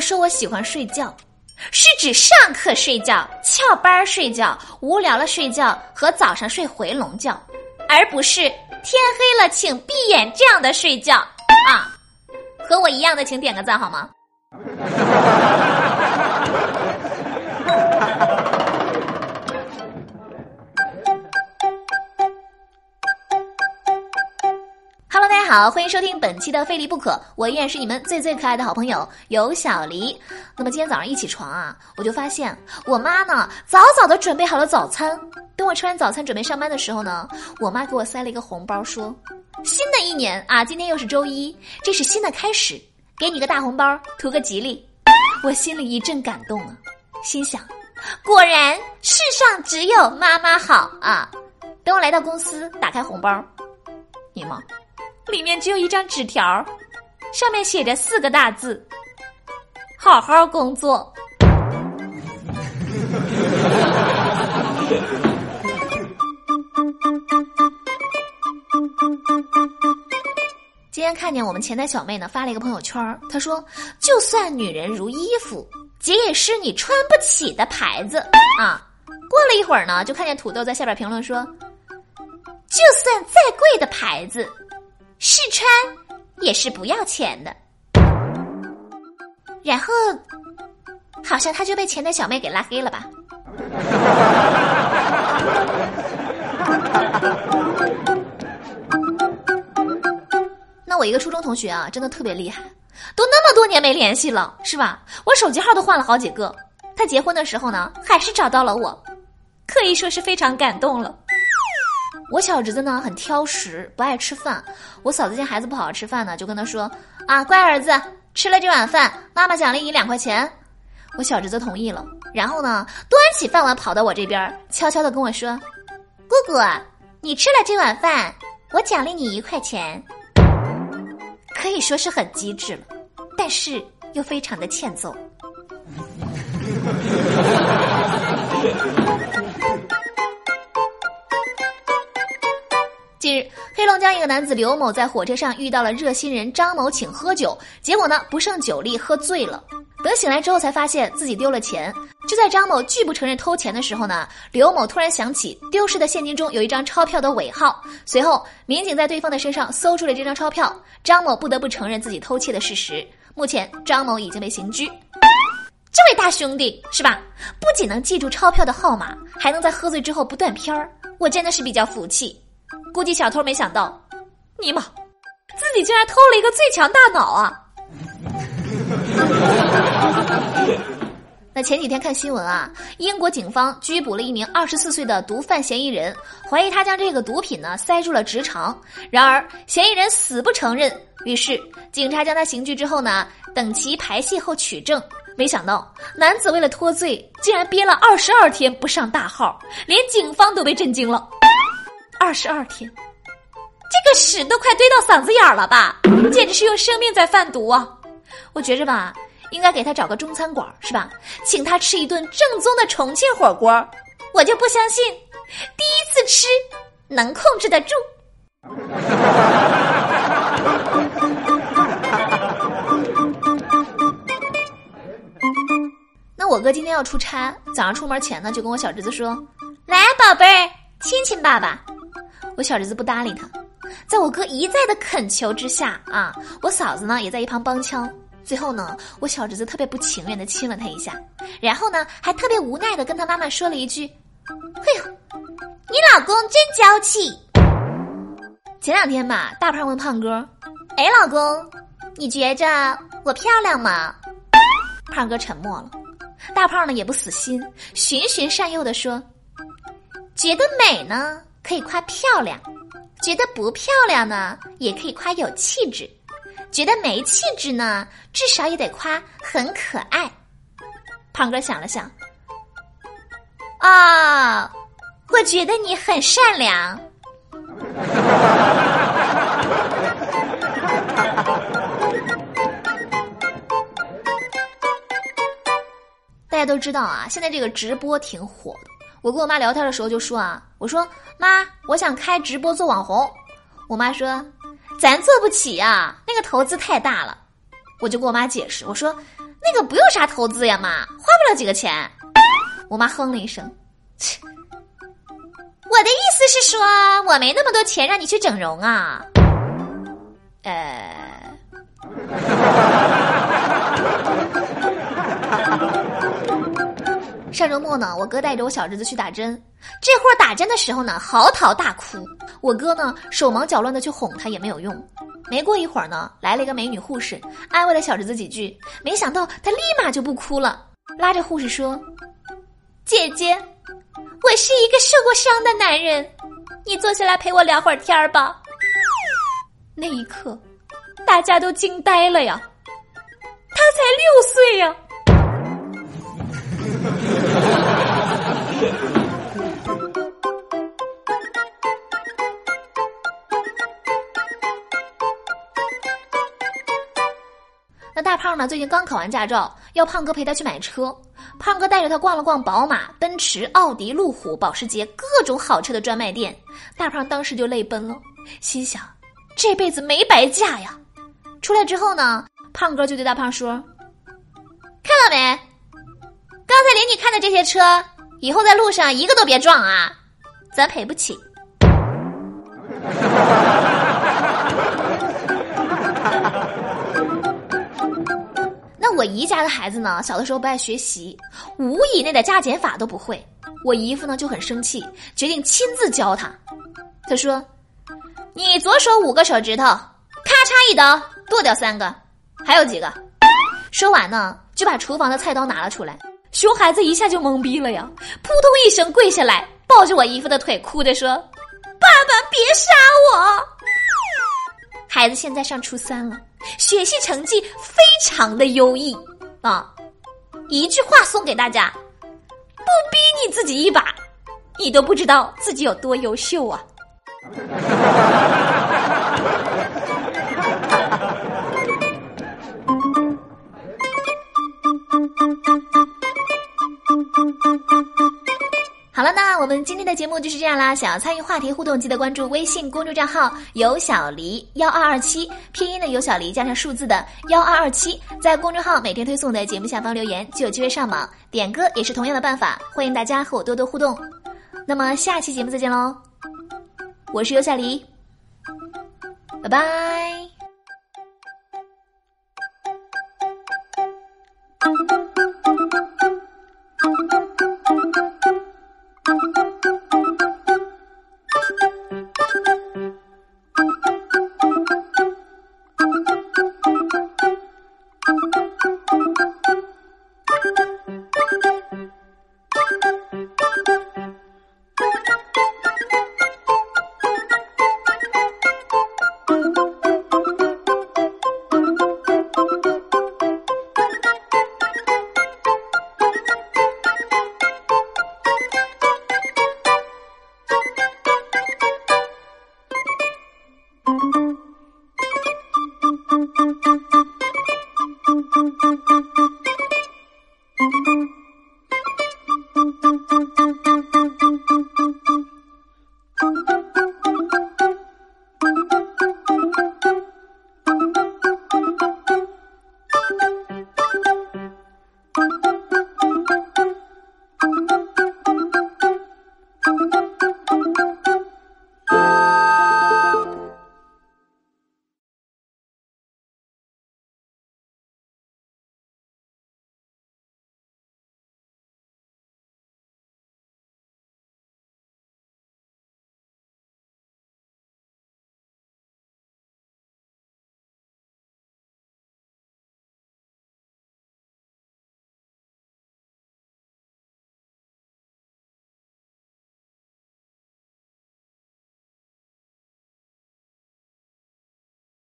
说我喜欢睡觉，是指上课睡觉、翘班睡觉、无聊了睡觉和早上睡回笼觉，而不是天黑了请闭眼这样的睡觉啊！和我一样的，请点个赞好吗好，欢迎收听本期的《非离不可》，我依然是你们最最可爱的好朋友有小黎。那么今天早上一起床啊，我就发现我妈呢早早的准备好了早餐。等我吃完早餐准备上班的时候呢，我妈给我塞了一个红包，说：“新的一年啊，今天又是周一，这是新的开始，给你个大红包，图个吉利。”我心里一阵感动啊，心想：果然世上只有妈妈好啊！等我来到公司，打开红包，你妈。里面只有一张纸条，上面写着四个大字：“好好工作。”今天看见我们前台小妹呢发了一个朋友圈，她说：“就算女人如衣服，姐也是你穿不起的牌子啊。”过了一会儿呢，就看见土豆在下边评论说：“就算再贵的牌子。”试穿也是不要钱的，然后好像他就被前台小妹给拉黑了吧？那我一个初中同学啊，真的特别厉害，都那么多年没联系了，是吧？我手机号都换了好几个，他结婚的时候呢，还是找到了我，可以说是非常感动了。我小侄子呢很挑食，不爱吃饭。我嫂子见孩子不好好吃饭呢，就跟他说：“啊，乖儿子，吃了这碗饭，妈妈奖励你两块钱。”我小侄子同意了，然后呢，端起饭碗跑到我这边，悄悄的跟我说：“姑姑，你吃了这碗饭，我奖励你一块钱。”可以说是很机智了，但是又非常的欠揍。黑龙江一个男子刘某在火车上遇到了热心人张某请喝酒，结果呢不胜酒力喝醉了。等醒来之后才发现自己丢了钱。就在张某拒不承认偷钱的时候呢，刘某突然想起丢失的现金中有一张钞票的尾号。随后，民警在对方的身上搜出了这张钞票。张某不得不承认自己偷窃的事实。目前，张某已经被刑拘。这位大兄弟是吧？不仅能记住钞票的号码，还能在喝醉之后不断片儿，我真的是比较服气。估计小偷没想到，尼玛，自己竟然偷了一个最强大脑啊！那前几天看新闻啊，英国警方拘捕了一名二十四岁的毒贩嫌疑人，怀疑他将这个毒品呢塞入了直肠。然而嫌疑人死不承认，于是警察将他刑拘之后呢，等其排泄后取证。没想到男子为了脱罪，竟然憋了二十二天不上大号，连警方都被震惊了。二十二天，这个屎都快堆到嗓子眼儿了吧？简直是用生命在贩毒啊！我觉着吧，应该给他找个中餐馆，是吧？请他吃一顿正宗的重庆火锅。我就不相信，第一次吃能控制得住。那我哥今天要出差，早上出门前呢，就跟我小侄子说：“来，宝贝儿，亲亲爸爸。”我小侄子不搭理他，在我哥一再的恳求之下啊，我嫂子呢也在一旁帮腔。最后呢，我小侄子特别不情愿的亲了他一下，然后呢还特别无奈的跟他妈妈说了一句：“嘿呦，你老公真娇气。”前两天吧，大胖问胖哥：“哎，老公，你觉着我漂亮吗？”胖哥沉默了，大胖呢也不死心，循循善诱的说：“觉得美呢。”可以夸漂亮，觉得不漂亮呢，也可以夸有气质；觉得没气质呢，至少也得夸很可爱。胖哥想了想，啊，我觉得你很善良。大家都知道啊，现在这个直播挺火的。我跟我妈聊天的时候就说啊，我说妈，我想开直播做网红。我妈说，咱做不起啊，那个投资太大了。我就跟我妈解释，我说那那个不用啥投资呀，妈，花不了几个钱。我妈哼了一声，切。我的意思是说，我没那么多钱让你去整容啊。呃。上周末呢，我哥带着我小侄子去打针，这会儿打针的时候呢，嚎啕大哭。我哥呢，手忙脚乱的去哄他也没有用。没过一会儿呢，来了一个美女护士，安慰了小侄子几句，没想到他立马就不哭了，拉着护士说：“姐姐，我是一个受过伤的男人，你坐下来陪我聊会儿天吧。”那一刻。大家都惊呆了呀！他才六岁呀！那大胖呢？最近刚考完驾照，要胖哥陪他去买车。胖哥带着他逛了逛宝马、奔驰、奥迪、路虎、保时捷各种好车的专卖店。大胖当时就泪奔了，心想：这辈子没白嫁呀！出来之后呢，胖哥就对大胖说：“看到没？刚才领你看的这些车，以后在路上一个都别撞啊，咱赔不起。”我姨家的孩子呢，小的时候不爱学习，五以内的加减法都不会。我姨夫呢就很生气，决定亲自教他。他说：“你左手五个手指头，咔嚓一刀。”剁掉三个，还有几个？说完呢，就把厨房的菜刀拿了出来。熊孩子一下就懵逼了呀，扑通一声跪下来，抱着我姨夫的腿，哭着说：“爸爸，别杀我！”孩子现在上初三了，学习成绩非常的优异啊！一句话送给大家：不逼你自己一把，你都不知道自己有多优秀啊！我们今天的节目就是这样啦。想要参与话题互动，记得关注微信公众账号“有小黎幺二二七”，拼音的有小黎加上数字的幺二二七，在公众号每天推送的节目下方留言，就有机会上榜点歌，也是同样的办法。欢迎大家和我多多互动。那么下期节目再见喽，我是有小黎，拜拜。